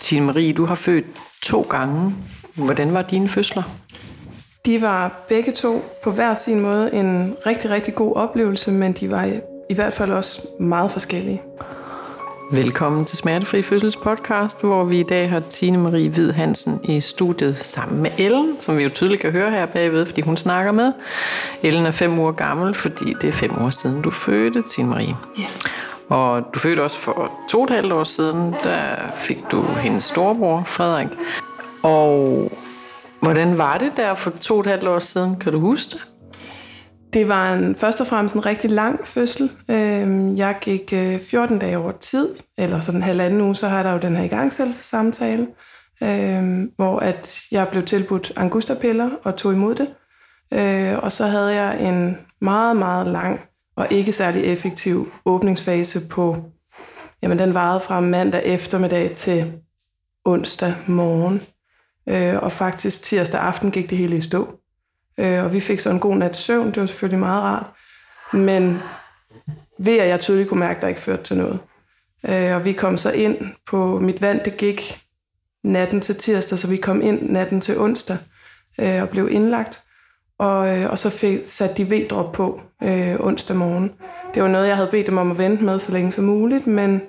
Tine Marie, du har født to gange. Hvordan var dine fødsler? De var begge to på hver sin måde en rigtig, rigtig god oplevelse, men de var i hvert fald også meget forskellige. Velkommen til Smertefri Fødsels podcast, hvor vi i dag har Tine Marie Hvid Hansen i studiet sammen med Ellen, som vi jo tydeligt kan høre her bagved, fordi hun snakker med. Ellen er fem uger gammel, fordi det er fem år siden, du fødte, Tine Marie. Ja. Og du fødte også for to og et halvt år siden, der fik du hendes storebror, Frederik. Og hvordan var det der for to og et halvt år siden? Kan du huske det? Det var en, først og fremmest en rigtig lang fødsel. Øhm, jeg gik øh, 14 dage over tid, eller sådan en halvanden uge, så har der jo den her igangsættelsessamtale, øhm, hvor at jeg blev tilbudt angustapiller og tog imod det. Øh, og så havde jeg en meget, meget lang og ikke særlig effektiv åbningsfase på, jamen den varede fra mandag eftermiddag til onsdag morgen. Øh, og faktisk tirsdag aften gik det hele i stå. Øh, og vi fik så en god nat søvn, det var selvfølgelig meget rart. Men ved at jeg tydeligt kunne mærke, at der ikke førte til noget. Øh, og vi kom så ind på mit vand, det gik natten til tirsdag, så vi kom ind natten til onsdag øh, og blev indlagt. Og, øh, og så fik, satte de V-drop på øh, onsdag morgen. Det var noget, jeg havde bedt dem om at vente med så længe som muligt, men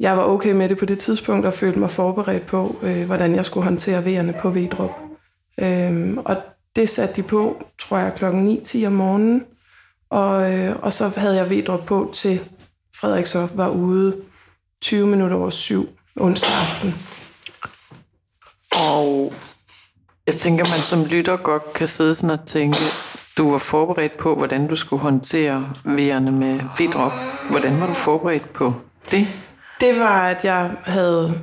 jeg var okay med det på det tidspunkt og følte mig forberedt på, øh, hvordan jeg skulle håndtere vejerne på V-drop. Øh, og det satte de på, tror jeg, klokken 9-10 om morgenen. Og, øh, og så havde jeg V-drop på til Frederik så var ude 20 minutter over syv onsdag aften. Og jeg tænker, man som lytter godt kan sidde sådan og tænke, du var forberedt på, hvordan du skulle håndtere vejerne med V-drop. Hvordan var du forberedt på det? Det var, at jeg havde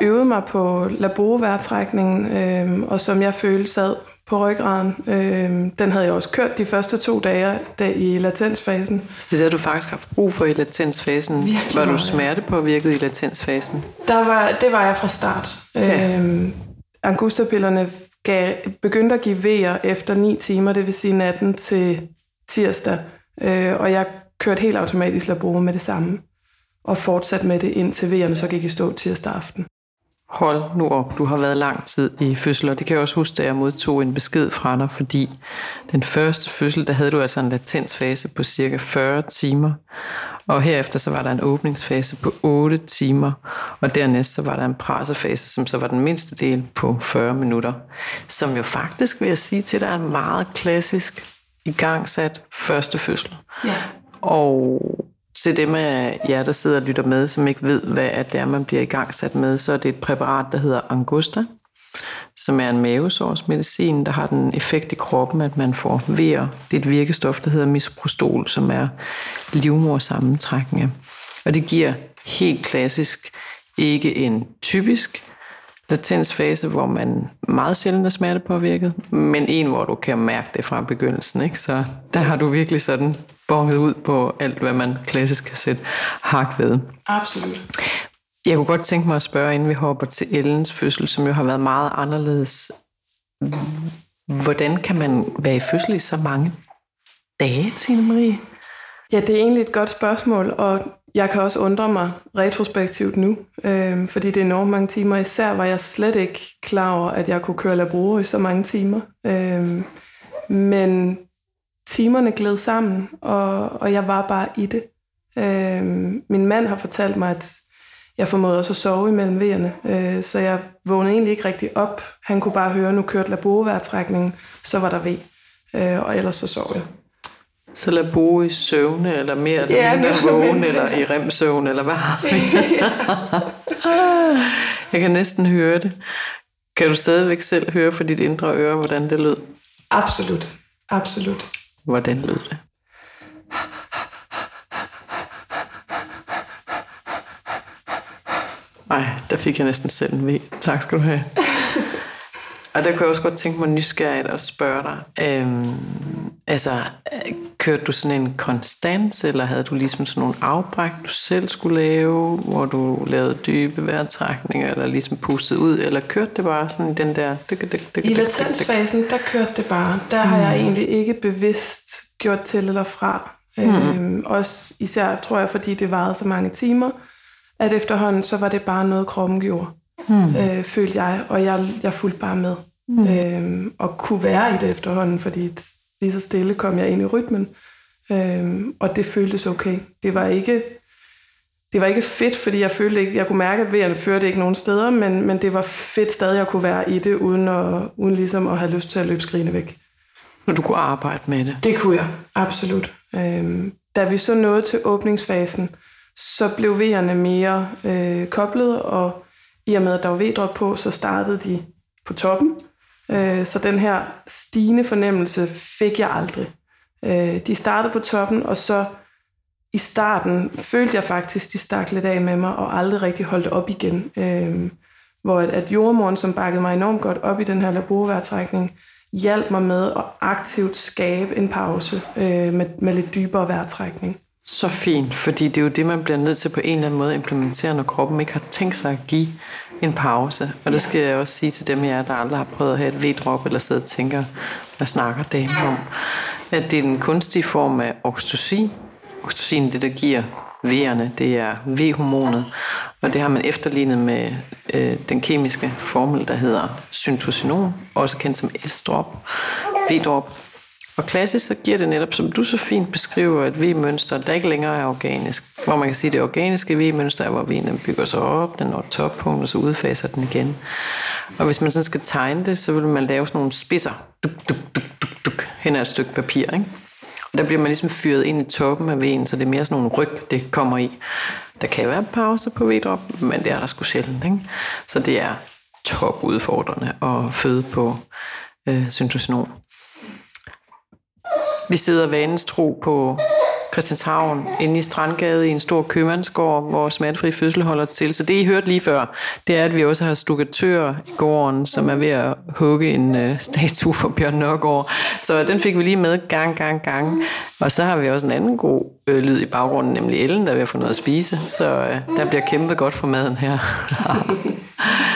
øvet mig på laboroværtrækningen, øh, og som jeg følte sad på ryggraden. Øh, den havde jeg også kørt de første to dage der i latensfasen. Så det har du faktisk haft brug for i latensfasen. Virkelig var du smertepåvirket i latensfasen? Der var, det var jeg fra start. Ja. Øh, angustapillerne gav, begyndte at give vejer efter 9 timer, det vil sige natten til tirsdag. Øh, og jeg kørte helt automatisk labore med det samme. Og fortsatte med det indtil vejerne så gik i stå tirsdag aften hold nu op, du har været lang tid i fødsel, og det kan jeg også huske, da jeg modtog en besked fra dig, fordi den første fødsel, der havde du altså en latensfase på cirka 40 timer, og herefter så var der en åbningsfase på 8 timer, og dernæst så var der en pressefase, som så var den mindste del på 40 minutter, som jo faktisk, vil jeg sige til dig, er en meget klassisk igangsat første fødsel. Ja. Og til dem af jer, der sidder og lytter med, som ikke ved, hvad det er, man bliver i gang sat med, så er det et præparat, der hedder Angusta, som er en mavesårsmedicin, der har den effekt i kroppen, at man får vejer. Det er et virkestof, der hedder misoprostol, som er livmorsammentrækkende. Og det giver helt klassisk ikke en typisk latensfase, hvor man meget sjældent er smertepåvirket, men en, hvor du kan mærke det fra begyndelsen. Ikke? Så der har du virkelig sådan bonget ud på alt, hvad man klassisk kan sætte hak ved. Absolut. Jeg kunne godt tænke mig at spørge, inden vi hopper til Ellens fødsel, som jo har været meget anderledes. Hvordan kan man være i fødsel i så mange dage, Tine Marie? Ja, det er egentlig et godt spørgsmål, og jeg kan også undre mig retrospektivt nu, øh, fordi det er enormt mange timer. Især var jeg slet ikke klar over, at jeg kunne køre labro i så mange timer. Øh, men timerne gled sammen, og, og jeg var bare i det. Øh, min mand har fortalt mig, at jeg formåede også at sove imellem vejerne, øh, så jeg vågnede egentlig ikke rigtig op. Han kunne bare høre, at nu kørte laboroværtrækningen, så var der ved, øh, og ellers så sov jeg. Så lad bo i søvne, eller mere eller ja, mindre vågen, eller i remsøvn, eller hvad har vi? jeg kan næsten høre det. Kan du stadigvæk selv høre for dit indre øre, hvordan det lød? Absolut. Absolut. Hvordan lød det? Ej, der fik jeg næsten selv en ved. Tak skal du have. Og der kunne jeg også godt tænke mig nysgerrigt at spørge dig. Øhm, altså, øh, kørte du sådan en konstans, eller havde du ligesom sådan nogle afbræk, du selv skulle lave, hvor du lavede dybe vejrtrækninger, eller ligesom pustede ud, eller kørte det bare sådan i den der... Dyk, dyk, dyk, I latensfasen, der kørte det bare. Der har jeg mm. egentlig ikke bevidst gjort til eller fra. Mm. Øhm, også især, tror jeg, fordi det varede så mange timer. at efterhånden, så var det bare noget, kroppen gjorde, mm. øh, følte jeg, og jeg, jeg fulgte bare med. Mm. Øh, og kunne være i det efterhånden, fordi lige så stille kom jeg ind i rytmen, øh, og det føltes okay. Det var ikke det var ikke fedt, fordi jeg følte ikke, jeg kunne mærke, at vejerne førte ikke nogen steder, men, men det var fedt stadig at kunne være i det, uden, at, uden ligesom at have lyst til at løbe skrigende væk. Når du kunne arbejde med det? Det kunne jeg, absolut. Øhm, da vi så nåede til åbningsfasen, så blev vejerne mere øh, koblet, og i og med, at der var vedrop på, så startede de på toppen. Øh, så den her stigende fornemmelse fik jeg aldrig. Øh, de startede på toppen, og så i starten følte jeg faktisk, de stak lidt af med mig, og aldrig rigtig holdt op igen. Øh, hvor at, at jordmoren, som bakkede mig enormt godt op i den her laborværtrækning, hjalp mig med at aktivt skabe en pause øh, med, med lidt dybere vejrtrækning. Så fint, fordi det er jo det, man bliver nødt til på en eller anden måde at implementere, når kroppen ikke har tænkt sig at give en pause. Og det skal jeg også sige til dem her, der aldrig har prøvet at have et vedrop, eller sidder og tænker, hvad snakker damen om? At det er den kunstige form af oxytocin, oxytocin, det der giver V'erne, det er V-hormonet, og det har man efterlignet med øh, den kemiske formel, der hedder syntocinon, også kendt som S-drop, V-drop. Og klassisk så giver det netop, som du så fint beskriver, et V-mønster, der ikke længere er organisk. Hvor man kan sige, at det organiske V-mønster er, hvor V'en bygger sig op, den når toppunkt, og så udfaser den igen. Og hvis man sådan skal tegne det, så vil man lave sådan nogle spidser, duk, duk, duk, duk, duk, hen ad et stykke papir, ikke? Der bliver man ligesom fyret ind i toppen af V'en, så det er mere sådan nogle ryg, det kommer i. Der kan være pause på V-drop, men det er der sgu sjældent. Ikke? Så det er top udfordrende at føde på øh, syntocinon. Vi sidder vanens tro på Christianshavn, inde i Strandgade i en stor købmandsgård, hvor smertefri fødsel holder til. Så det, I hørte lige før, det er, at vi også har stukatører i gården, som er ved at hugge en øh, statue for Bjørn Nørgaard. Så den fik vi lige med gang, gang, gang. Og så har vi også en anden god øh, lyd i baggrunden, nemlig Ellen, der er ved at få noget at spise. Så øh, der bliver kæmpet godt for maden her.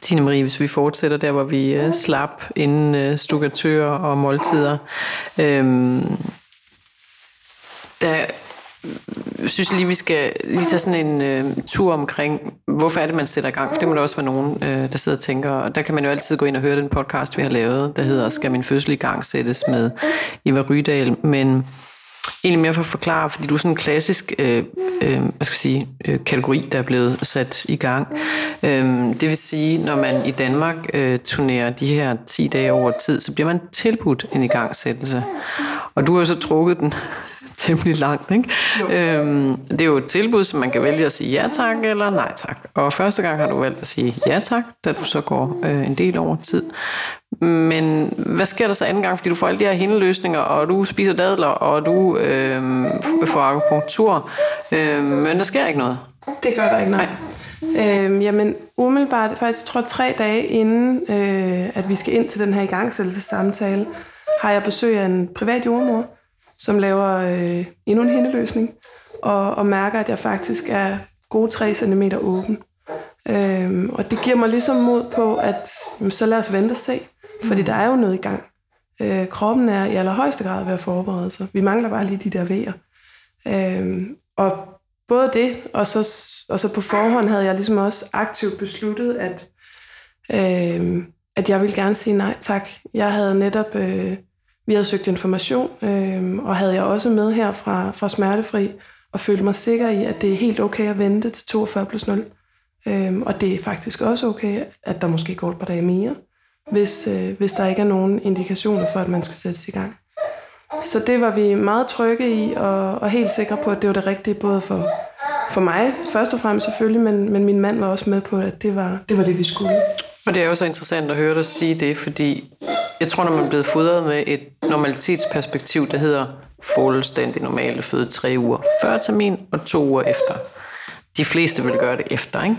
Tine Marie, hvis vi fortsætter der, hvor vi øh, slap inden øh, stukatører og måltider. Øh, der synes jeg lige, vi skal lige tage sådan en øh, tur omkring, hvorfor er det, man sætter i gang? For det må der også være nogen, øh, der sidder og tænker. Og der kan man jo altid gå ind og høre den podcast, vi har lavet, der hedder Skal min fødsel i gang sættes med Eva Rydal. Men egentlig mere for at forklare, fordi du er sådan en klassisk øh, øh, hvad skal jeg sige, øh, kategori, der er blevet sat i gang. Øh, det vil sige, når man i Danmark øh, turnerer de her 10 dage over tid, så bliver man tilbudt en igangsættelse. Og du har jo så trukket den temmelig langt. Ikke? Øhm, det er jo et tilbud, som man kan vælge at sige ja tak eller nej tak. Og første gang har du valgt at sige ja tak, da du så går øh, en del over tid. Men hvad sker der så anden gang? Fordi du får alle de her hindeløsninger, og du spiser dadler, og du øh, får akupunktur. Øh, men der sker ikke noget. Det gør der ikke, nej. nej. Øhm, jamen umiddelbart, faktisk tror jeg tre dage inden, øh, at vi skal ind til den her igangsættelsessamtale, har jeg besøg af en privat jordmor, som laver øh, endnu en hindeløsning, og, og mærker, at jeg faktisk er gode 3 cm åben. Øhm, og det giver mig ligesom mod på, at jamen, så lad os vente og se, fordi der er jo noget i gang. Øh, kroppen er i allerhøjeste grad ved at forberede sig. Vi mangler bare lige de der vejer. Øhm, og både det, og så, og så på forhånd havde jeg ligesom også aktivt besluttet, at, øh, at jeg ville gerne sige nej tak. Jeg havde netop øh, vi havde søgt information, øh, og havde jeg også med her fra, fra Smertefri, og følte mig sikker i, at det er helt okay at vente til 42 plus 0. Øh, og det er faktisk også okay, at der måske går et par dage mere, hvis, øh, hvis der ikke er nogen indikationer for, at man skal sættes i gang. Så det var vi meget trygge i, og, og helt sikre på, at det var det rigtige, både for, for mig først og fremmest selvfølgelig, men, men min mand var også med på, at det var det, var det vi skulle. Og det er jo så interessant at høre dig sige det, fordi jeg tror, når man er blevet fodret med et normalitetsperspektiv, der hedder fuldstændig normale føde tre uger før termin og to uger efter. De fleste vil gøre det efter, ikke?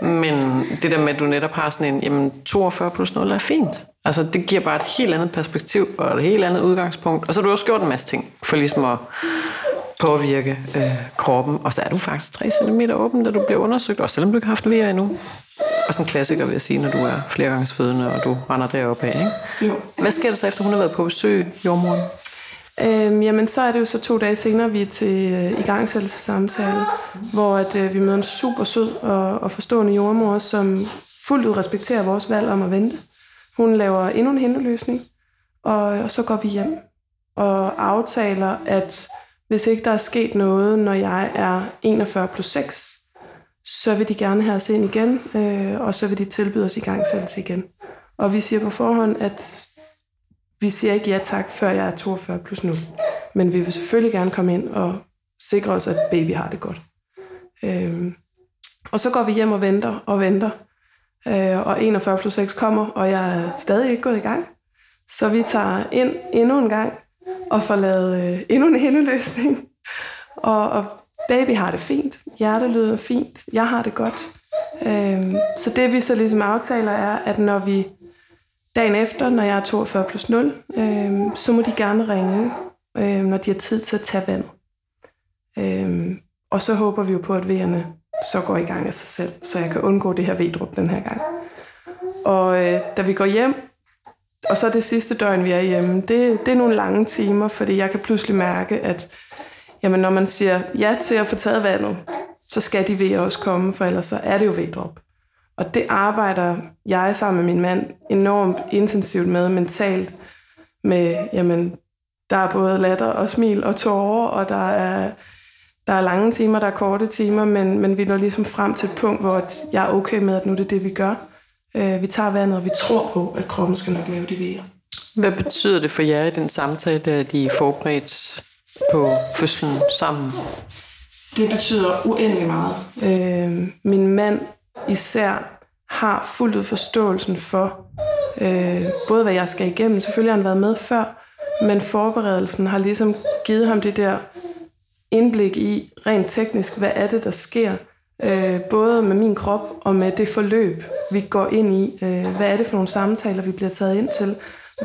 Men det der med, at du netop har sådan en, jamen 42 plus 0 er fint. Altså det giver bare et helt andet perspektiv og et helt andet udgangspunkt. Og så har du også gjort en masse ting for ligesom at påvirke øh, kroppen. Og så er du faktisk 3 cm åben, da du bliver undersøgt, også selvom du ikke har haft VR endnu og sådan en klassiker, vil jeg sige, når du er flergangsfødende, og du render derop af. Ikke? Jo. Hvad sker der så, efter hun har været på besøg, jordmoren? Øhm, jamen, så er det jo så to dage senere, vi er til øh, igangsættelsessamtale, hvor at, øh, vi møder en super sød og, og forstående jordmor, som fuldt ud respekterer vores valg om at vente. Hun laver endnu en hindeløsning, og, og så går vi hjem og aftaler, at hvis ikke der er sket noget, når jeg er 41 plus 6, så vil de gerne have os ind igen, øh, og så vil de tilbyde os igangsættelse igen. Og vi siger på forhånd, at vi siger ikke ja tak, før jeg er 42 plus nu. Men vi vil selvfølgelig gerne komme ind og sikre os, at baby har det godt. Øhm, og så går vi hjem og venter og venter. Øh, og 41 plus 6 kommer, og jeg er stadig ikke gået i gang. Så vi tager ind endnu en gang og får lavet øh, endnu en hændeløsning. Og, og baby har det fint. Hjertet lyder fint. Jeg har det godt. Øhm, så det vi så ligesom aftaler er, at når vi dagen efter, når jeg er 42 plus 0, øh, så må de gerne ringe, øh, når de har tid til at tage vand. Øh, og så håber vi jo på, at vejerne så går i gang af sig selv, så jeg kan undgå det her vedrup den her gang. Og øh, da vi går hjem, og så det sidste døgn, vi er hjemme, det, det er nogle lange timer, fordi jeg kan pludselig mærke, at jamen, når man siger ja til at få taget vandet, så skal de ved også komme, for ellers så er det jo vedrop. Og det arbejder jeg sammen med min mand enormt intensivt med mentalt. Med, jamen, der er både latter og smil og tårer, og der er, der er lange timer, der er korte timer, men, men vi når ligesom frem til et punkt, hvor jeg er okay med, at nu er det det, vi gør. Øh, vi tager vandet, og vi tror på, at kroppen skal nok lave det ved. Hvad betyder det for jer i den samtale, at de er forberedt på fødslen sammen? Det betyder uendelig meget. Øh, min mand især har fuldt ud forståelsen for øh, både, hvad jeg skal igennem. Selvfølgelig har han været med før, men forberedelsen har ligesom givet ham det der indblik i, rent teknisk, hvad er det, der sker, øh, både med min krop og med det forløb, vi går ind i. Øh, hvad er det for nogle samtaler, vi bliver taget ind til?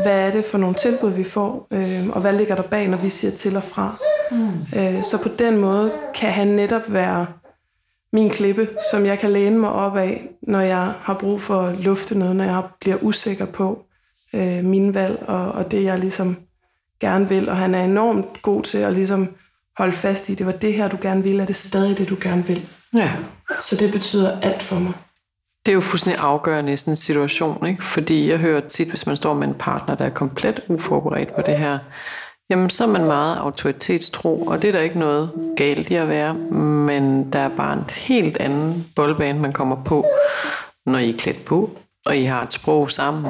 Hvad er det for nogle tilbud, vi får? Øh, og hvad ligger der bag, når vi siger til og fra? Mm. Øh, så på den måde kan han netop være min klippe, som jeg kan læne mig op af, når jeg har brug for at lufte noget, når jeg bliver usikker på øh, mine valg og, og det, jeg ligesom gerne vil. Og han er enormt god til at ligesom holde fast i, det var det her, du gerne vil, er det stadig det, du gerne vil. Ja. Så det betyder alt for mig. Det er jo fuldstændig afgørende i sådan en situation, ikke? fordi jeg hører tit, hvis man står med en partner, der er komplet uforberedt på det her, jamen så er man meget autoritetstro, og det er der ikke noget galt i at være, men der er bare en helt anden boldbane, man kommer på, når I er klædt på, og I har et sprog sammen,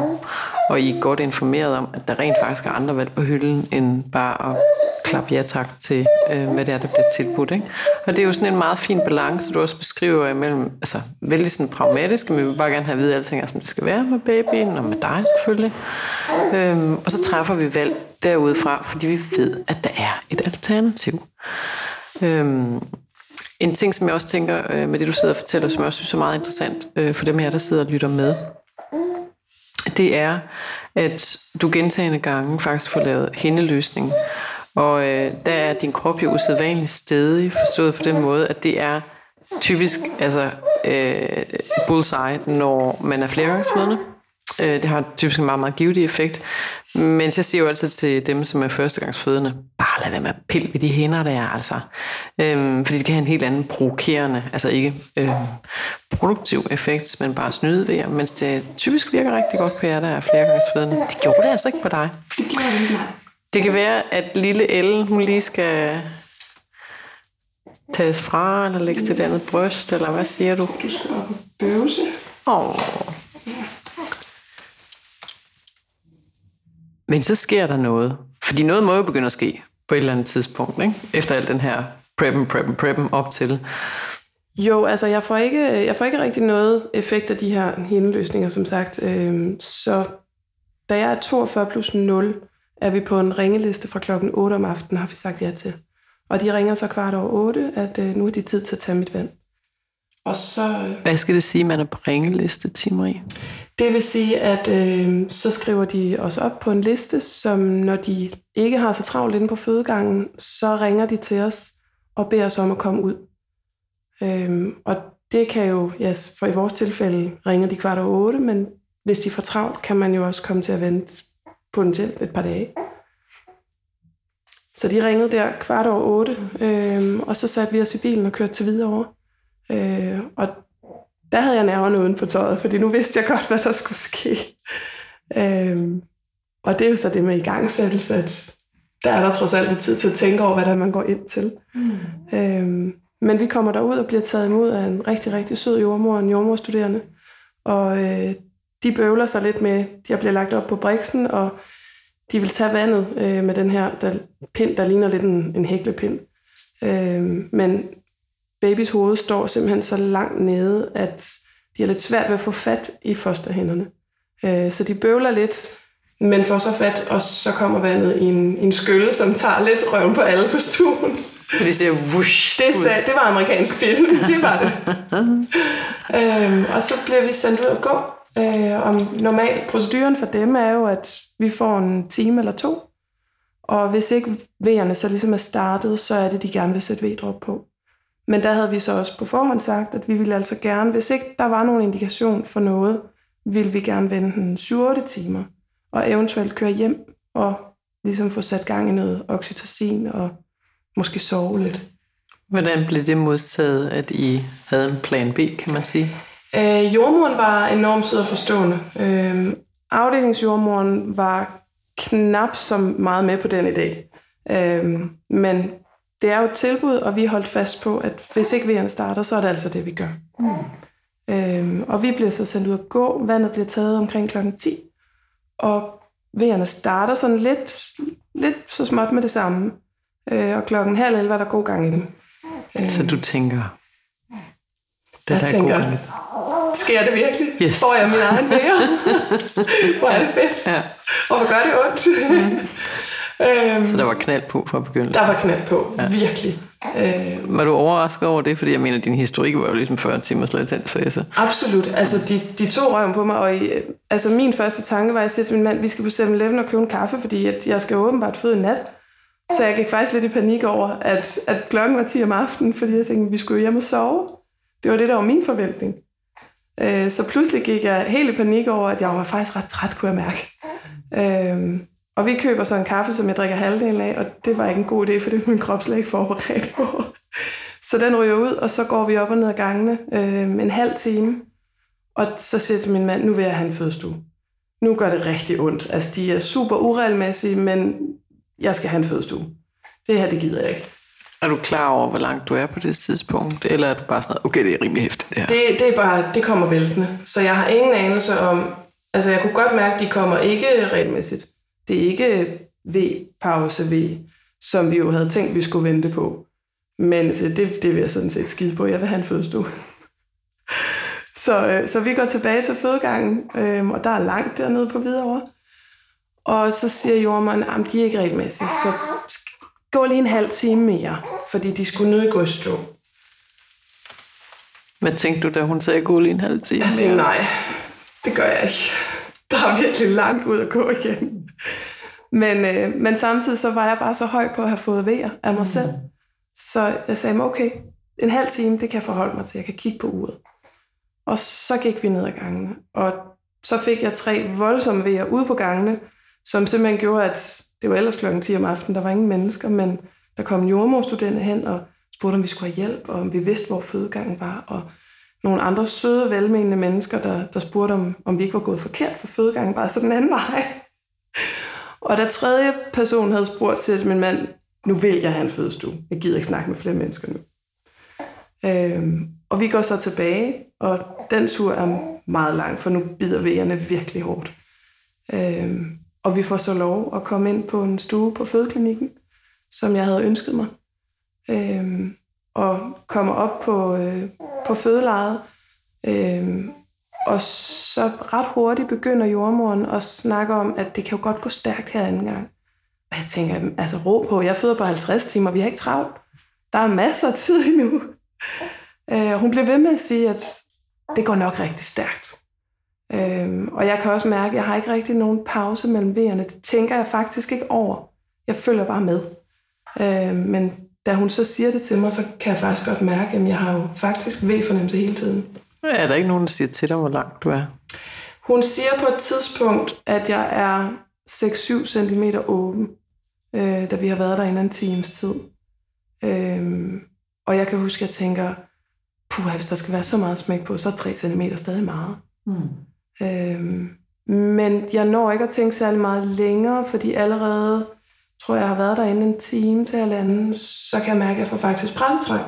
og I er godt informeret om, at der rent faktisk er andre valg på hylden, end bare at klap ja tak til, øh, hvad det er, der bliver tilbudt. Ikke? Og det er jo sådan en meget fin balance, du også beskriver imellem, altså vældig sådan pragmatisk, men vi vil bare gerne have at vide, at alting altså, er, som det skal være med babyen, og med dig selvfølgelig. Øhm, og så træffer vi valg derudfra, fordi vi ved, at der er et alternativ. Øhm, en ting, som jeg også tænker øh, med det, du sidder og fortæller, som jeg også synes er meget interessant øh, for dem her, der sidder og lytter med, det er, at du gentagende gange faktisk får lavet hændeløsning. Og øh, der er din krop jo usædvanligt stedig, forstået på den måde, at det er typisk altså, øh, bullseye, når man er flergangsfødende. Øh, det har typisk en meget, meget givetig effekt. Men jeg siger jo altid til dem, som er førstegangsfødende, bare lad være med at pille ved de hænder, der er, altså. Øhm, fordi det kan have en helt anden provokerende, altså ikke øh, produktiv effekt, men bare snyde ved, mens det typisk virker rigtig godt på jer, der er flergangsfødende. Det gjorde det altså ikke på dig. Det gjorde det ikke. Det kan være, at lille Ellen, hun lige skal tages fra, eller lægges til et andet bryst, eller hvad siger du? Du skal op og bøvse. Åh. Men så sker der noget. Fordi noget må jo begynde at ske på et eller andet tidspunkt, ikke? Efter al den her preppen, preppen, preppen op til. Jo, altså jeg får ikke, jeg får ikke rigtig noget effekt af de her hændeløsninger, som sagt. Øhm, så da jeg er 42 plus 0, er vi på en ringeliste fra klokken 8 om aftenen, har vi sagt ja til. Og de ringer så kvart over 8, at øh, nu er det tid til at tage mit vand. Og så... Øh, Hvad skal det sige, man er på ringeliste, Tim Marie? Det vil sige, at øh, så skriver de os op på en liste, som når de ikke har så travlt inde på fødegangen, så ringer de til os og beder os om at komme ud. Øh, og det kan jo, ja, for i vores tilfælde ringer de kvart over 8, men hvis de får travlt, kan man jo også komme til at vente potentielt et par dage. Så de ringede der kvart over otte, øh, og så satte vi os i bilen og kørte til Hvidovre. Øh, og der havde jeg nerverne uden på tøjet, fordi nu vidste jeg godt, hvad der skulle ske. Øh, og det er jo så det med igangsættelse, at der er der trods alt lidt tid til at tænke over, hvad der man går ind til. Mm. Øh, men vi kommer derud og bliver taget imod af en rigtig, rigtig sød jordmor, en jordmorstuderende. Og øh, de bøvler sig lidt med, de bliver lagt op på briksen, og de vil tage vandet øh, med den her der, pind, der ligner lidt en, en hæklepind. Øh, men babys hoved står simpelthen så langt nede, at de har lidt svært ved at få fat i fosterhænderne. Øh, så de bøvler lidt, men får så fat, og så kommer vandet i en, en skylle, som tager lidt røven på alle på stuen. Det siger whoosh. Det, sagde, det var amerikansk film, det var det. øhm, og så bliver vi sendt ud at gå. Øh, og normal proceduren for dem er jo, at vi får en time eller to. Og hvis ikke V'erne så ligesom er startet, så er det, de gerne vil sætte V-drop på. Men der havde vi så også på forhånd sagt, at vi ville altså gerne, hvis ikke der var nogen indikation for noget, ville vi gerne vente den 7-8 timer, og eventuelt køre hjem og ligesom få sat gang i noget oxytocin og måske sove lidt. Hvordan blev det modtaget, at I havde en plan B, kan man sige? Øh, jordmoren var enormt sød og forstående. Øh, afdelingsjordmoren var knap så meget med på den idé. Øh, men det er jo et tilbud, og vi holdt fast på, at hvis ikke vejerne starter, så er det altså det, vi gør. Mm. Øh, og vi bliver så sendt ud at gå. Vandet bliver taget omkring klokken 10. Og vejerne starter sådan lidt, lidt så småt med det samme. Øh, og klokken halv 11 er der god gang i dem. Så du tænker, det jeg der tænker, er god sker det virkelig? Yes. Får jeg min egen mere? hvor er det fedt? Ja. Og hvor gør det ondt? Øhm, så der var knald på fra begyndelsen? Der var knald på, ja. virkelig. Øhm, var du overrasket over det? Fordi jeg mener, din historik var jo ligesom 40 timers latensfase. Absolut. Altså, de, de to røven på mig, og i, altså, min første tanke var, at jeg siger til min mand, vi skal på 7-Eleven og købe en kaffe, fordi at jeg skal åbenbart føde i nat. Så jeg gik faktisk lidt i panik over, at, at klokken var 10 om aftenen, fordi jeg tænkte, at vi skulle hjem og sove. Det var det, der var min forventning. Øh, så pludselig gik jeg helt i panik over, at jeg var faktisk ret træt, kunne jeg mærke. Øh, og vi køber så en kaffe, som jeg drikker halvdelen af, og det var ikke en god idé, for det var min krop slet ikke forberedt på. Så den ryger ud, og så går vi op og ned ad gangene øh, en halv time. Og så siger jeg til min mand, nu vil jeg have en fødestue. Nu gør det rigtig ondt. Altså, de er super uregelmæssige, men jeg skal have en fødestue. Det her, det gider jeg ikke. Er du klar over, hvor langt du er på det tidspunkt? Eller er du bare sådan okay, det er rimelig hæftigt det her? Det, det er bare, det kommer væltende. Så jeg har ingen anelse om, altså jeg kunne godt mærke, at de kommer ikke regelmæssigt. Det er ikke V, pause V, som vi jo havde tænkt, vi skulle vente på. Men så det, det vil jeg sådan set skide på. Jeg vil have en fødestue. så, øh, så vi går tilbage til fødegangen, øh, og der er langt dernede på Hvidovre. Og så siger jordmanden, at de er ikke regelmæssige, så gå lige en halv time mere, fordi de skulle nødt gå stå. Hvad tænkte du, da hun sagde, gå lige en halv time Jeg tænkte, nej, det gør jeg ikke. Der er virkelig langt ud at gå igen. Men, øh, men samtidig så var jeg bare så høj på at have fået vejer af mig mm. selv. Så jeg sagde okay, en halv time, det kan jeg forholde mig til. Jeg kan kigge på uret. Og så gik vi ned ad gangene. Og så fik jeg tre voldsomme vejer ude på gangene, som simpelthen gjorde, at det var ellers klokken 10 om aftenen, der var ingen mennesker, men der kom en jordmorstudenter hen og spurgte, om vi skulle have hjælp, og om vi vidste, hvor fødegangen var, og nogle andre søde, velmenende mennesker, der, der spurgte, om, om vi ikke var gået forkert for fødegangen, bare så den anden vej. Og da tredje person havde spurgt til min mand, nu vil jeg have en fødestue. Jeg gider ikke snakke med flere mennesker nu. Øhm, og vi går så tilbage, og den tur er meget lang, for nu bider vejerne virkelig hårdt. Øhm, og vi får så lov at komme ind på en stue på fødeklinikken, som jeg havde ønsket mig. Øhm, og kommer op på, øh, på fødelejet. Øhm, og så ret hurtigt begynder jordmoren at snakke om, at det kan jo godt gå stærkt her anden gang. Og jeg tænker, altså ro på, jeg føder på 50 timer, vi har ikke travlt. Der er masser af tid endnu. Øh, hun blev ved med at sige, at det går nok rigtig stærkt. Øhm, og jeg kan også mærke, at jeg har ikke rigtig nogen pause mellem vejerne. Det tænker jeg faktisk ikke over. Jeg følger bare med. Øhm, men da hun så siger det til mig, så kan jeg faktisk godt mærke, at jeg har jo faktisk V-fornemmelse hele tiden. Er der ikke nogen, der siger til dig, hvor langt du er? Hun siger på et tidspunkt, at jeg er 6-7 cm åben. øh, da vi har været der en times tid. Øh, og jeg kan huske, at jeg tænker, puh, hvis der skal være så meget smæk på, så er 3 cm stadig meget. Mm. Øh, men jeg når ikke at tænke særlig meget længere, fordi allerede, tror jeg, jeg har været derinde en time til halvanden, så kan jeg mærke, at jeg får faktisk pressetræk.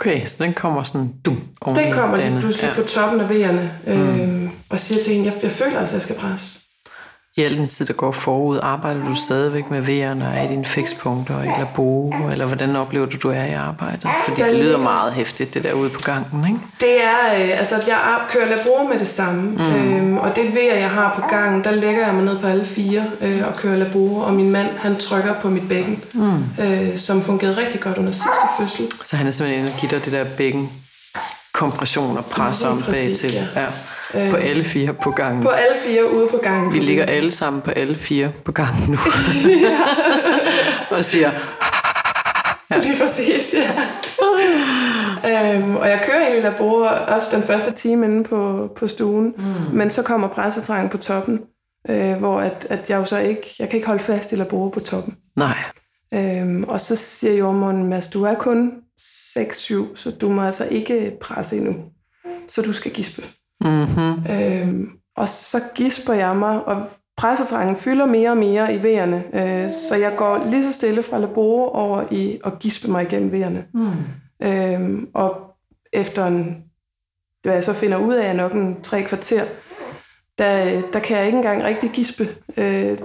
Okay, så den kommer sådan dum Den kommer lige pludselig ja. på toppen af vejerne, øh, mm. og siger til hende, jeg, jeg føler altså, at jeg skal presse i al den tid, der går forud, arbejder du stadigvæk med vejerne og er dine fikspunkter i labo, eller hvordan oplever du, du er i arbejdet? Fordi det lyder meget hæftigt, det der ude på gangen, ikke? Det er, øh, altså jeg kører labo med det samme, mm. øhm, og det vejer, jeg har på gangen, der lægger jeg mig ned på alle fire øh, og kører labo, og min mand, han trykker på mit bækken, mm. øh, som fungerede rigtig godt under sidste fødsel. Så han er simpelthen inde og giver det der bækken kompression og pres om bag til. Ja. ja. På øh, alle fire på gangen. På alle fire ude på gangen. Vi ligger alle sammen på alle fire på gangen nu. og siger... Ja. Lige præcis, ja. øhm, og jeg kører egentlig labor også den første time inde på, på stuen, mm. men så kommer pressetrangen på toppen, øh, hvor at, at jeg jo så ikke, jeg kan ikke holde fast i labor på toppen. Nej. Øhm, og så siger jordmoren, Mads, du er kun 6-7, så du må altså ikke presse endnu. Så du skal gispe. Mm-hmm. Øhm, og så gisper jeg mig, og pressetrangen fylder mere og mere i vejerne, øh, så jeg går lige så stille fra labore over i at gispe mig igennem vejerne. Mm. Øhm, og efter en, hvad jeg så finder ud af, nok en tre kvarter, der, der kan jeg ikke engang rigtig gispe. Øh,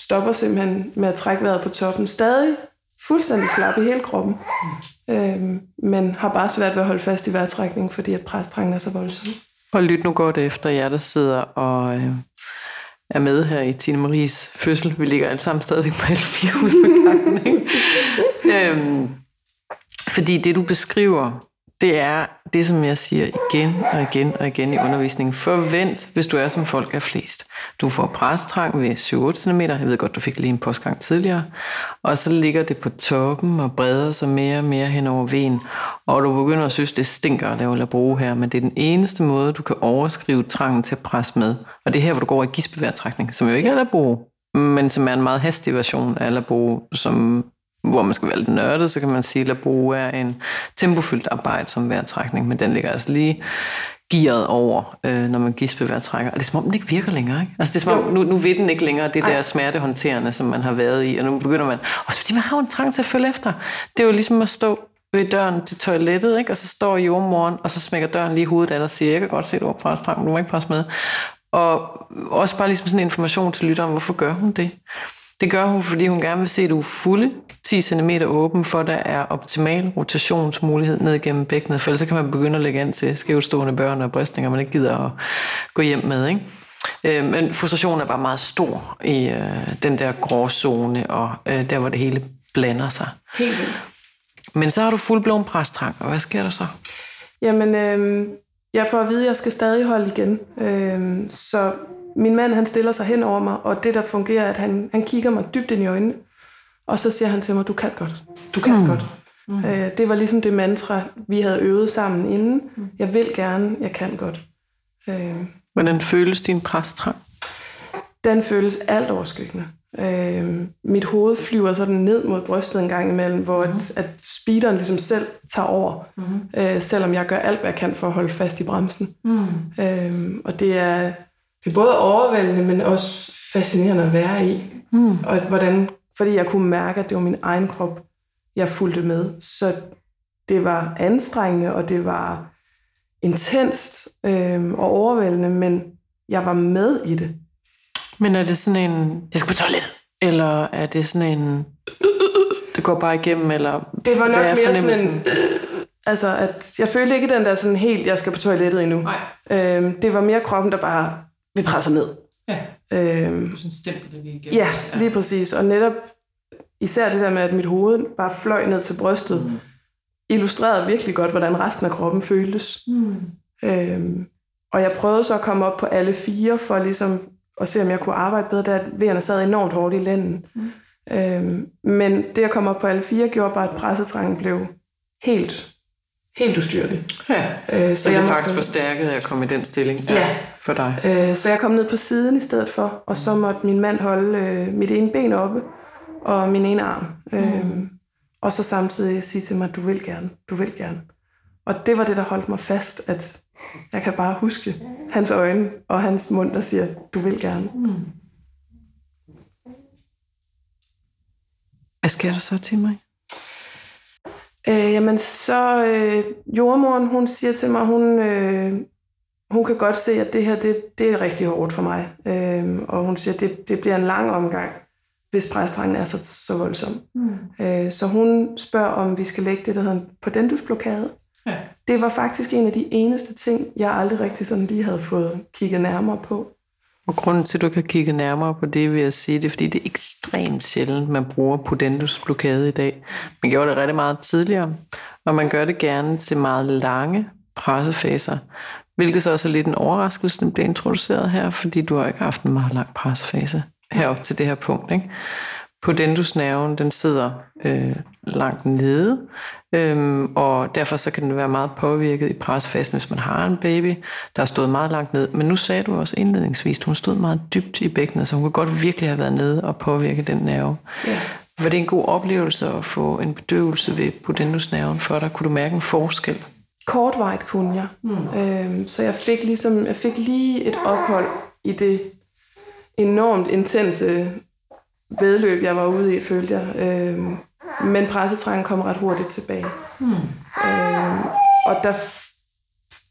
stopper simpelthen med at trække vejret på toppen. Stadig fuldstændig slap i hele kroppen. Øhm, men har bare svært ved at holde fast i vejrtrækningen, fordi at presstrangen er så voldsom. Og lyt nu godt efter jer, der sidder og øh, er med her i Tine Maries fødsel. Vi ligger alle sammen stadigvæk på alle fire gangen, ikke? øhm, fordi det, du beskriver, det er det, som jeg siger igen og igen og igen i undervisningen. Forvent, hvis du er som folk er flest. Du får prestrang ved 7-8 cm. Jeg ved godt, du fik lige en postgang tidligere. Og så ligger det på toppen og breder sig mere og mere hen over ven. Og du begynder at synes, det stinker at lave labro her, men det er den eneste måde, du kan overskrive trangen til at presse med. Og det er her, hvor du går i gispeværtrækning, som jo ikke er labro, men som er en meget hastig version af labo, som hvor man skal være lidt nørdet, så kan man sige, at Labo er en tempofyldt arbejde som vejrtrækning, men den ligger altså lige gearet over, øh, når man gispevejrtrækker. Og det er som om, den ikke virker længere. Ikke? Altså, det er som om, nu, nu ved den ikke længere det Ej. der smertehåndterende, som man har været i, og nu begynder man, også fordi man har en trang til at følge efter. Det er jo ligesom at stå ved døren til toilettet, ikke? og så står jordmoren, og så smækker døren lige i hovedet af dig og siger, jeg kan godt se, du har presstrang, du må ikke presse med. Og også bare ligesom sådan en information til lytteren, hvorfor gør hun det? Det gør hun, fordi hun gerne vil se, er fulde 10 cm åben, for der er optimal rotationsmulighed ned gennem bækkenet, for ellers så kan man begynde at lægge an til skævstående børn og brystninger, man ikke gider at gå hjem med. Ikke? Øh, men frustrationen er bare meget stor i øh, den der gråzone, og øh, der, hvor det hele blander sig. Helt vildt. Men så har du fuldblåen præstrang, og hvad sker der så? Jamen, øh, jeg får at vide, at jeg skal stadig holde igen. Øh, så min mand han stiller sig hen over mig, og det der fungerer, at han, han kigger mig dybt ind i øjnene, og så siger han til mig, du kan godt, du kan mm. godt. Mm. Øh, det var ligesom det mantra, vi havde øvet sammen inden. Mm. Jeg vil gerne, jeg kan godt. Øh, Hvordan føles din præstrang? Den føles alt overskyggende. Øh, mit hoved flyver sådan ned mod brystet en gang imellem, hvor mm. at, at speederen ligesom selv tager over, mm. øh, selvom jeg gør alt, hvad jeg kan for at holde fast i bremsen. Mm. Øh, og det er, det er både overvældende, men også fascinerende at være i. Mm. Og hvordan, fordi jeg kunne mærke, at det var min egen krop, jeg fulgte med. Så det var anstrengende, og det var intenst øh, og overvældende, men jeg var med i det. Men er det sådan en, jeg skal på toilettet? Eller er det sådan en, det går bare igennem, eller Det var nok mere sådan en, altså at jeg følte ikke den der sådan helt, jeg skal på toilettet endnu. Nej. Øhm, det var mere kroppen, der bare vi presser ned. Ja. Øhm, sådan stempel, det vi igennem. Ja, lige præcis. Og netop især det der med, at mit hoved bare fløj ned til brystet, mm. illustrerede virkelig godt, hvordan resten af kroppen føltes. Mm. Øhm, og jeg prøvede så at komme op på alle fire, for ligesom at se, om jeg kunne arbejde bedre, da vejerne sad enormt hårdt i lænden. Mm. Øhm, men det at komme op på alle fire, gjorde bare, at pressetrangen blev helt helt ustyrlig. Ja, øh, så, så det er jeg faktisk forstærket at komme i den stilling ja, ja. for dig. Øh, så jeg kom ned på siden i stedet for, og så måtte min mand holde øh, mit ene ben oppe, og min ene arm. Mm. Øhm, og så samtidig sige til mig, du vil gerne, du vil gerne. Og det var det, der holdt mig fast, at jeg kan bare huske hans øjne og hans mund, der siger, du vil gerne. Mm. Hvad sker der så til mig? Øh, jamen, så øh, jordmoren, hun siger til mig, hun, øh, hun kan godt se, at det her, det, det er rigtig hårdt for mig. Øh, og hun siger, at det, det bliver en lang omgang, hvis præstrengen er så, så voldsom. Mm. Øh, så hun spørger, om vi skal lægge det, der hedder en podendusblokade. Ja. Det var faktisk en af de eneste ting, jeg aldrig rigtig sådan lige havde fået kigget nærmere på. Og grunden til, at du kan kigge nærmere på det, vil jeg sige, det er, fordi det er ekstremt sjældent, man bruger pudendus blokade i dag. Man gjorde det rigtig meget tidligere, og man gør det gerne til meget lange pressefaser, hvilket så også er lidt en overraskelse, den bliver introduceret her, fordi du har ikke haft en meget lang pressefase herop til det her punkt. Ikke? Pudendusnerven, den sidder øh, langt nede, øhm, og derfor så kan den være meget påvirket i presfasen, hvis man har en baby, der har stået meget langt ned. Men nu sagde du også indledningsvis, at hun stod meget dybt i bækkenet, så hun kunne godt virkelig have været nede og påvirke den nerve. Ja. Var det en god oplevelse at få en bedøvelse ved pudendusnerven for dig? Kunne du mærke en forskel? Kortvejt kunne jeg. Mm. Øhm, så jeg fik, ligesom, jeg fik lige et ophold i det enormt intense vedløb, jeg var ude i, følte jeg. Øhm, men pressetrækken kom ret hurtigt tilbage. Hmm. Øh, og der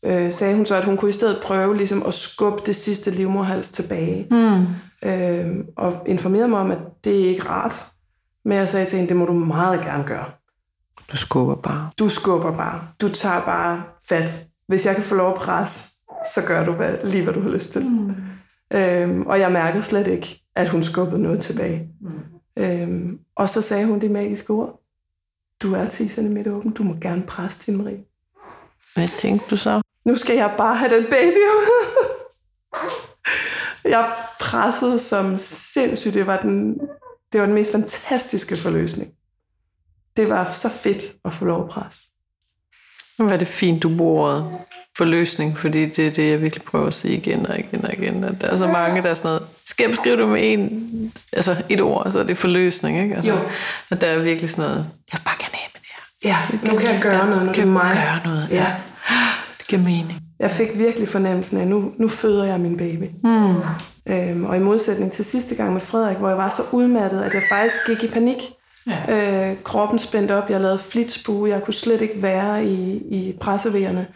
øh, sagde hun så, at hun kunne i stedet prøve ligesom at skubbe det sidste livmorhals tilbage. Hmm. Øh, og informerede mig om, at det er ikke rart. Men jeg sagde til hende, det må du meget gerne gøre. Du skubber bare. Du skubber bare. Du tager bare fat. Hvis jeg kan få lov at presse, så gør du hvad, lige, hvad du har lyst til. Hmm. Øh, og jeg mærkede slet ikke, at hun skubbede noget tilbage. Hmm. Øhm, og så sagde hun det magiske ord. Du er 10 cm åben, du må gerne presse din Marie. Hvad tænkte du så? Nu skal jeg bare have den baby Jeg pressede som sindssygt. Det var den, det var den mest fantastiske forløsning. Det var så fedt at få lov at presse. Er det fint, du forløsning, fordi det er det, jeg virkelig prøver at sige igen og igen og igen. At der er så mange, der er sådan noget, skal jeg beskrive det med en, altså et ord, så er det forløsning, ikke? Altså, jo. At der er virkelig sådan noget, jeg vil bare gerne have med det her. Ja, nu kan jeg gøre noget, nu kan det er mig. gøre noget, ja. ja. Det giver mening. Jeg fik virkelig fornemmelsen af, nu, nu føder jeg min baby. Mm. Øhm, og i modsætning til sidste gang med Frederik, hvor jeg var så udmattet, at jeg faktisk gik i panik. Ja. Øh, kroppen spændt op, jeg lavede flitsbue, jeg kunne slet ikke være i, i pressevejerne.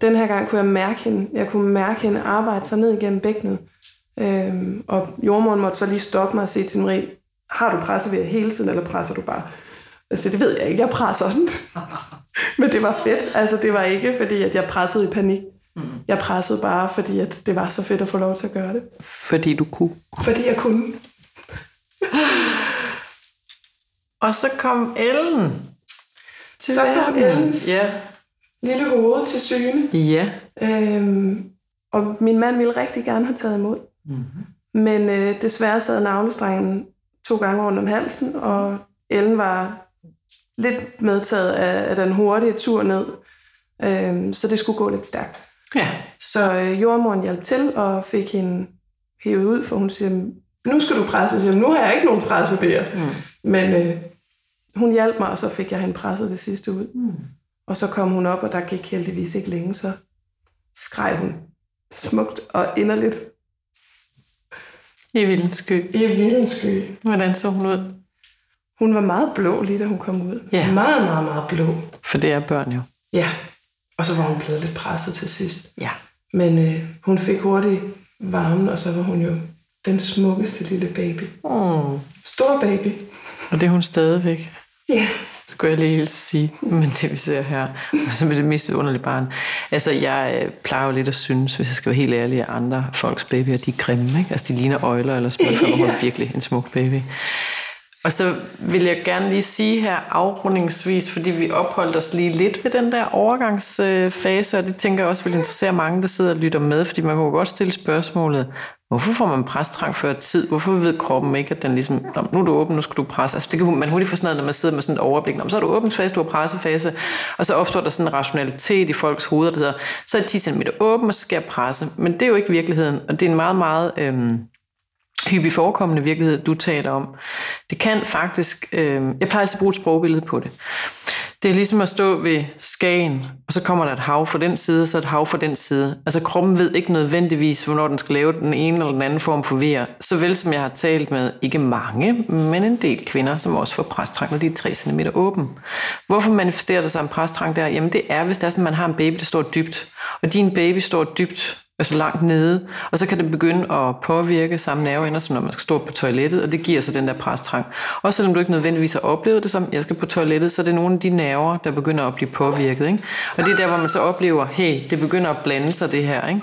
Den her gang kunne jeg mærke hende. Jeg kunne mærke hende arbejde sig ned igennem bækkenet. Øhm, og jordmoren måtte så lige stoppe mig og sige til Marie, har du presset ved hele tiden, eller presser du bare? Altså, det ved jeg ikke, jeg presser den. Men det var fedt. Altså, det var ikke, fordi at jeg pressede i panik. Mm. Jeg pressede bare, fordi at det var så fedt at få lov til at gøre det. Fordi du kunne? Fordi jeg kunne. og så kom Ellen. Til så kom Ellen. Ja lille hoved til syne. Ja. Øhm, og min mand ville rigtig gerne have taget imod. Mm-hmm. Men øh, desværre sad navlestrengen to gange rundt om halsen, og Ellen var lidt medtaget af, af den hurtige tur ned. Øhm, så det skulle gå lidt stærkt. Ja. Så øh, jordmoren hjalp til og fik hende hævet ud, for hun siger, nu skal du presse. Så nu har jeg ikke nogen pressebær. Mm. Men øh, hun hjalp mig, og så fik jeg hende presset det sidste ud. Mm. Og så kom hun op, og der gik heldigvis ikke længe, så skreg hun smukt og inderligt. I vildens sky. I vildens sky. Hvordan så hun ud? Hun var meget blå, lige da hun kom ud. Ja. Meget, meget, meget blå. For det er børn jo. Ja. Og så var hun blevet lidt presset til sidst. Ja. Men øh, hun fik hurtigt varmen, og så var hun jo den smukkeste lille baby. Mm. Stor baby. Og det er hun stadigvæk. Ja skulle jeg lige sige, men det vi ser her, som er det mest underlige barn. Altså, jeg øh, plejer jo lidt at synes, hvis jeg skal være helt ærlig, at andre folks babyer, de er grimme, ikke? Altså, de ligner øjler eller små, for ja. virkelig en smuk baby. Og så vil jeg gerne lige sige her afrundingsvis, fordi vi opholdt os lige lidt ved den der overgangsfase, og det tænker jeg også vil interessere mange, der sidder og lytter med, fordi man kan godt stille spørgsmålet, Hvorfor får man presstrang før tid? Hvorfor ved kroppen ikke, at den ligesom, nu er du åben, nu skal du presse? Altså, det kan man hurtigt få sådan noget, når man sidder med sådan et overblik. så er du åbent fase, du har pressefase, og så opstår der sådan en rationalitet i folks hoveder, der hedder, så er 10 cm åben, og så skal jeg presse. Men det er jo ikke virkeligheden, og det er en meget, meget øhm, hyppig forekommende virkelighed, du taler om. Det kan faktisk, øh, jeg plejer at bruge et sprogbillede på det. Det er ligesom at stå ved Skagen, og så kommer der et hav fra den side, så et hav fra den side. Altså kroppen ved ikke nødvendigvis, hvornår den skal lave den ene eller den anden form for vejr. Så vel som jeg har talt med, ikke mange, men en del kvinder, som også får præstrang, når de er 3 cm åben. Hvorfor manifesterer der sig en præstrang der? Jamen det er, hvis det er sådan, at man har en baby, der står dybt. Og din baby står dybt altså langt nede, og så kan det begynde at påvirke samme nerveender, som når man skal stå på toilettet, og det giver så den der præstrang. Og selvom du ikke nødvendigvis har oplevet det som, jeg skal på toilettet, så er det nogle af de nerver, der begynder at blive påvirket. Ikke? Og det er der, hvor man så oplever, hey, det begynder at blande sig det her. Ikke?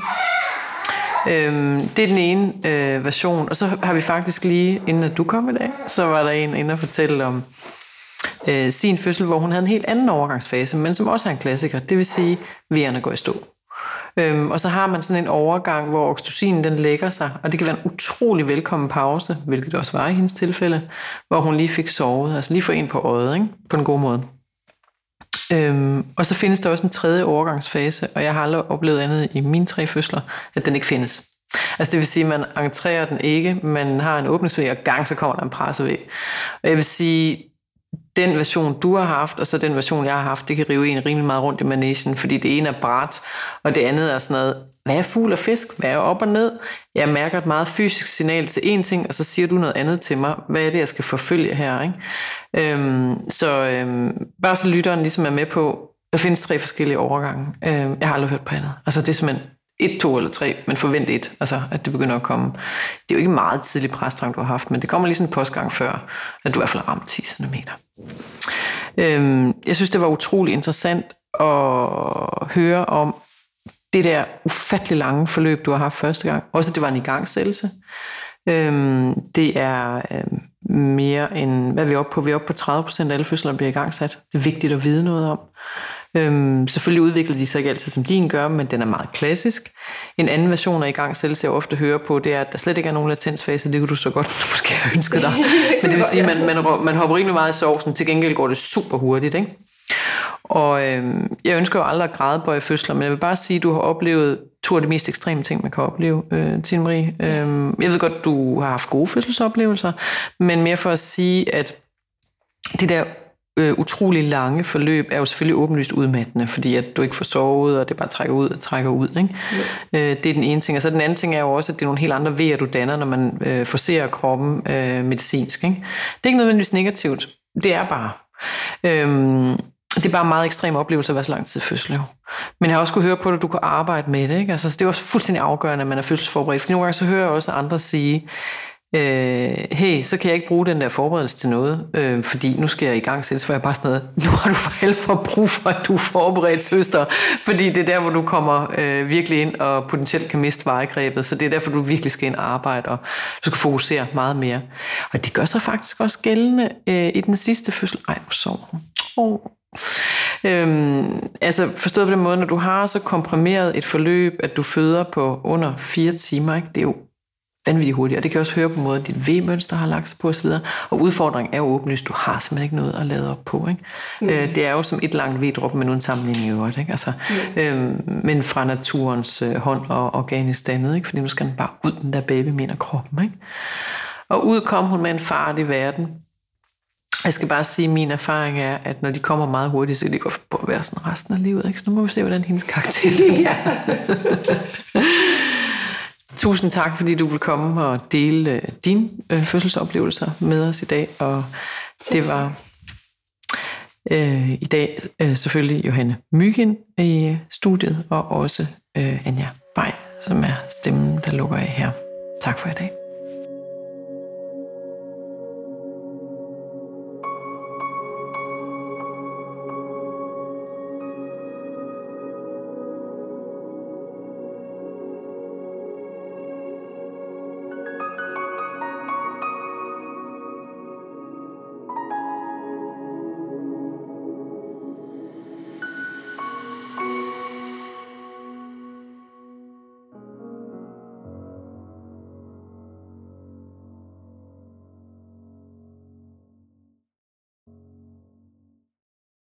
Øhm, det er den ene øh, version, og så har vi faktisk lige, inden at du kom i dag, så var der en inde og fortælle om øh, sin fødsel, hvor hun havde en helt anden overgangsfase, men som også er en klassiker, det vil sige, vejerne går i stå. Øhm, og så har man sådan en overgang, hvor oxytocinen den lægger sig, og det kan være en utrolig velkommen pause, hvilket det også var i hendes tilfælde, hvor hun lige fik sovet, altså lige for en på øjet, ikke? på en god måde. Øhm, og så findes der også en tredje overgangsfase, og jeg har aldrig oplevet andet i mine tre fødsler, at den ikke findes. Altså det vil sige, at man entrerer den ikke, man har en åbningsvæg, og gang så kommer der en pressevæg. Og jeg vil sige, den version, du har haft, og så den version, jeg har haft, det kan rive en rimelig meget rundt i managen, fordi det ene er bræt, og det andet er sådan noget, hvad er fugl og fisk? Hvad er op og ned? Jeg mærker et meget fysisk signal til én ting, og så siger du noget andet til mig. Hvad er det, jeg skal forfølge her? Ikke? Øhm, så øhm, bare så lytteren ligesom er med på, der findes tre forskellige overgange. Øhm, jeg har aldrig hørt på andet. Altså det er simpelthen et, to eller tre, men forvent et, altså at det begynder at komme. Det er jo ikke meget tidlig præstrang, du har haft, men det kommer lige sådan en postgang før, at du i hvert fald har ramt 10 cm. Øhm, jeg synes, det var utrolig interessant at høre om det der ufattelig lange forløb, du har haft første gang. Også at det var en igangsættelse. Øhm, det er øhm, mere end, hvad er vi oppe på? Vi er oppe på 30 procent af alle fødsler, bliver igangsat. Det er vigtigt at vide noget om. Øhm, selvfølgelig udvikler de sig ikke altid, som din gør, men den er meget klassisk. En anden version af i gang selv, jeg ofte hører på, det er, at der slet ikke er nogen latensfase. Det kunne du så godt måske have ønsket dig. Men det vil sige, at man, man, man hopper rimelig meget i sovsen. Til gengæld går det super hurtigt. Ikke? Og øhm, jeg ønsker jo aldrig at grædebøje fødsler, men jeg vil bare sige, at du har oplevet to af de mest ekstreme ting, man kan opleve, øh, Tine Marie. Øhm, jeg ved godt, du har haft gode fødselsoplevelser, men mere for at sige, at det der øh, utrolig lange forløb er jo selvfølgelig åbenlyst udmattende, fordi at du ikke får sovet, og det bare trækker ud og trækker ud. Ikke? Ja. Øh, det er den ene ting. Og så den anden ting er jo også, at det er nogle helt andre vejer, du danner, når man øh, forser kroppen øh, medicinsk. Ikke? Det er ikke nødvendigvis negativt. Det er bare. Øhm, det er bare en meget ekstrem oplevelse at være så lang tid fødsel. Men jeg har også kunne høre på det, at du kan arbejde med det. Ikke? Altså, det er også fuldstændig afgørende, at man er fødselsforberedt. For nogle gange så hører jeg også andre sige, øh, hey, så kan jeg ikke bruge den der forberedelse til noget, øh, fordi nu skal jeg i gang selv, så jeg bare sådan noget, nu har du for alvor brug for, at du er forberedt, søster, fordi det er der, hvor du kommer øh, virkelig ind og potentielt kan miste vejegrebet, så det er derfor, du virkelig skal ind og arbejde, og du skal fokusere meget mere. Og det gør sig faktisk også gældende øh, i den sidste fødsel. Ej, nu sover hun. Oh. Øhm, altså forstået på den måde, når du har så komprimeret et forløb, at du føder på under fire timer, ikke? det er jo vanvittigt hurtigt, og det kan også høre på måde, at dit V-mønster har lagt sig på osv. Og udfordringen er jo åbenlyst, du har simpelthen ikke noget at lade op på. Ikke? Mm. Øh, det er jo som et langt V-drop med nogen sammenligning i øvrigt. Ikke? Altså, mm. øhm, men fra naturens øh, hånd og organisk dannet, ikke? fordi nu skal den bare ud, den der baby, mener kroppen. Ikke? Og ud kom hun med en farlig verden. Jeg skal bare sige, at min erfaring er, at når de kommer meget hurtigt, så kan de gå på at være sådan resten af livet. Ikke? Så nu må vi se, hvordan hendes karakter er. Tusind tak, fordi du vil komme og dele øh, dine øh, fødselsoplevelser med os i dag. Og det var øh, i dag øh, selvfølgelig Johanne Myggen i studiet, og også øh, Anja Bay, som er stemmen, der lukker af her. Tak for i dag.